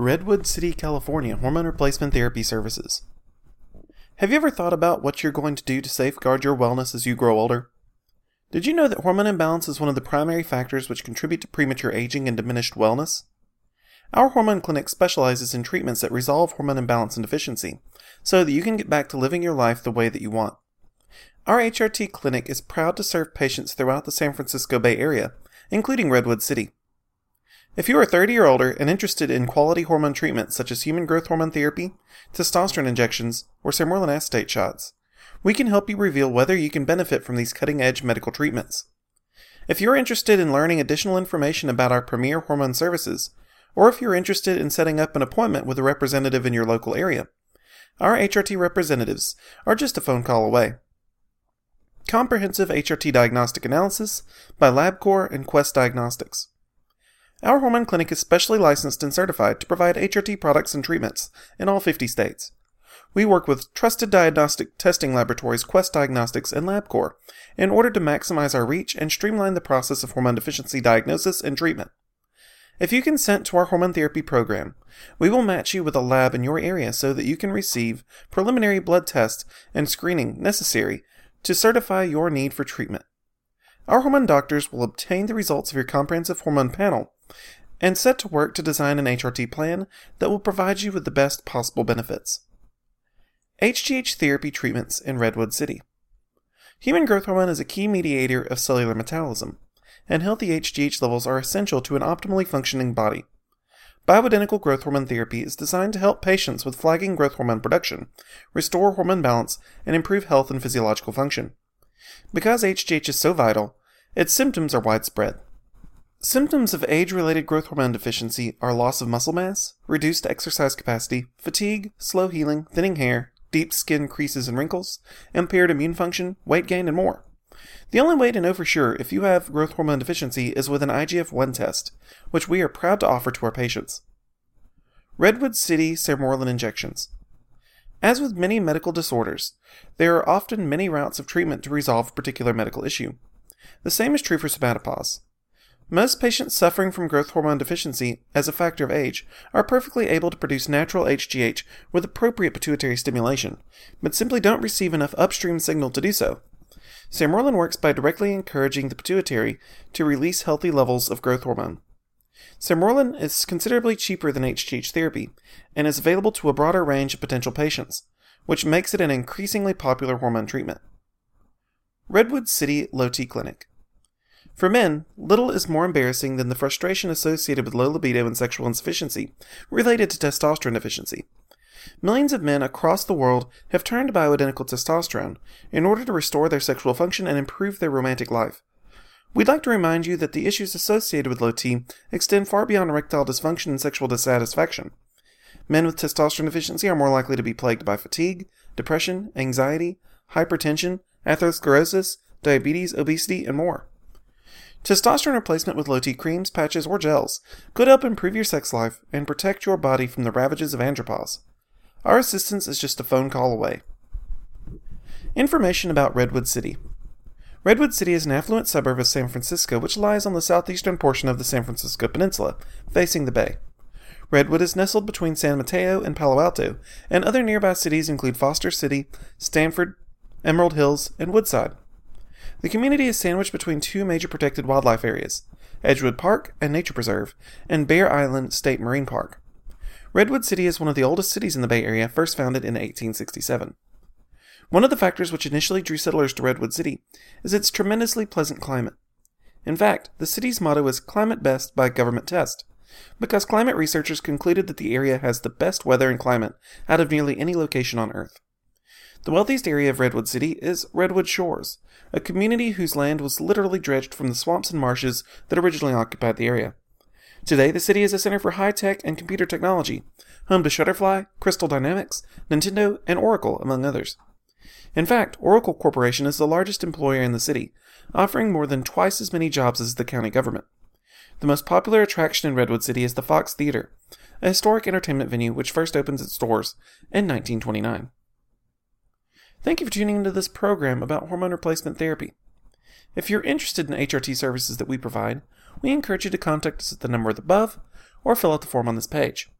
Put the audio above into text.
Redwood City, California Hormone Replacement Therapy Services. Have you ever thought about what you're going to do to safeguard your wellness as you grow older? Did you know that hormone imbalance is one of the primary factors which contribute to premature aging and diminished wellness? Our hormone clinic specializes in treatments that resolve hormone imbalance and deficiency, so that you can get back to living your life the way that you want. Our HRT clinic is proud to serve patients throughout the San Francisco Bay Area, including Redwood City. If you are 30 or older and interested in quality hormone treatments such as human growth hormone therapy, testosterone injections, or sermorelin acetate shots, we can help you reveal whether you can benefit from these cutting edge medical treatments. If you're interested in learning additional information about our premier hormone services, or if you're interested in setting up an appointment with a representative in your local area, our HRT representatives are just a phone call away. Comprehensive HRT diagnostic analysis by LabCorp and Quest Diagnostics. Our hormone clinic is specially licensed and certified to provide HRT products and treatments in all 50 states. We work with trusted diagnostic testing laboratories Quest Diagnostics and LabCorp in order to maximize our reach and streamline the process of hormone deficiency diagnosis and treatment. If you consent to our hormone therapy program, we will match you with a lab in your area so that you can receive preliminary blood tests and screening necessary to certify your need for treatment. Our hormone doctors will obtain the results of your comprehensive hormone panel and set to work to design an HRT plan that will provide you with the best possible benefits. HGH therapy treatments in Redwood City. Human growth hormone is a key mediator of cellular metabolism, and healthy HGH levels are essential to an optimally functioning body. Bioidentical growth hormone therapy is designed to help patients with flagging growth hormone production, restore hormone balance, and improve health and physiological function. Because HGH is so vital, its symptoms are widespread. Symptoms of age related growth hormone deficiency are loss of muscle mass, reduced exercise capacity, fatigue, slow healing, thinning hair, deep skin creases and wrinkles, impaired immune function, weight gain, and more. The only way to know for sure if you have growth hormone deficiency is with an IGF 1 test, which we are proud to offer to our patients. Redwood City Sermorelin Injections. As with many medical disorders, there are often many routes of treatment to resolve a particular medical issue. The same is true for somatopause. Most patients suffering from growth hormone deficiency as a factor of age are perfectly able to produce natural HGH with appropriate pituitary stimulation, but simply don't receive enough upstream signal to do so. Sermorelin works by directly encouraging the pituitary to release healthy levels of growth hormone. Sermorelin is considerably cheaper than HGH therapy and is available to a broader range of potential patients, which makes it an increasingly popular hormone treatment. Redwood City Low T Clinic for men, little is more embarrassing than the frustration associated with low libido and sexual insufficiency related to testosterone deficiency. Millions of men across the world have turned to bioidentical testosterone in order to restore their sexual function and improve their romantic life. We'd like to remind you that the issues associated with low T extend far beyond erectile dysfunction and sexual dissatisfaction. Men with testosterone deficiency are more likely to be plagued by fatigue, depression, anxiety, hypertension, atherosclerosis, diabetes, obesity, and more. Testosterone replacement with low T creams, patches, or gels could help improve your sex life and protect your body from the ravages of andropause. Our assistance is just a phone call away. Information about Redwood City. Redwood City is an affluent suburb of San Francisco which lies on the southeastern portion of the San Francisco Peninsula, facing the bay. Redwood is nestled between San Mateo and Palo Alto, and other nearby cities include Foster City, Stanford, Emerald Hills, and Woodside. The community is sandwiched between two major protected wildlife areas Edgewood Park and Nature Preserve, and Bair Island State Marine Park. Redwood City is one of the oldest cities in the Bay Area, first founded in 1867. One of the factors which initially drew settlers to Redwood City is its tremendously pleasant climate. In fact, the city's motto is Climate Best by Government Test, because climate researchers concluded that the area has the best weather and climate out of nearly any location on Earth. The wealthiest area of Redwood City is Redwood Shores, a community whose land was literally dredged from the swamps and marshes that originally occupied the area. Today, the city is a center for high tech and computer technology, home to Shutterfly, Crystal Dynamics, Nintendo, and Oracle, among others. In fact, Oracle Corporation is the largest employer in the city, offering more than twice as many jobs as the county government. The most popular attraction in Redwood City is the Fox Theater, a historic entertainment venue which first opens its doors in 1929. Thank you for tuning into this program about hormone replacement therapy. If you're interested in HRT services that we provide, we encourage you to contact us at the number above or fill out the form on this page.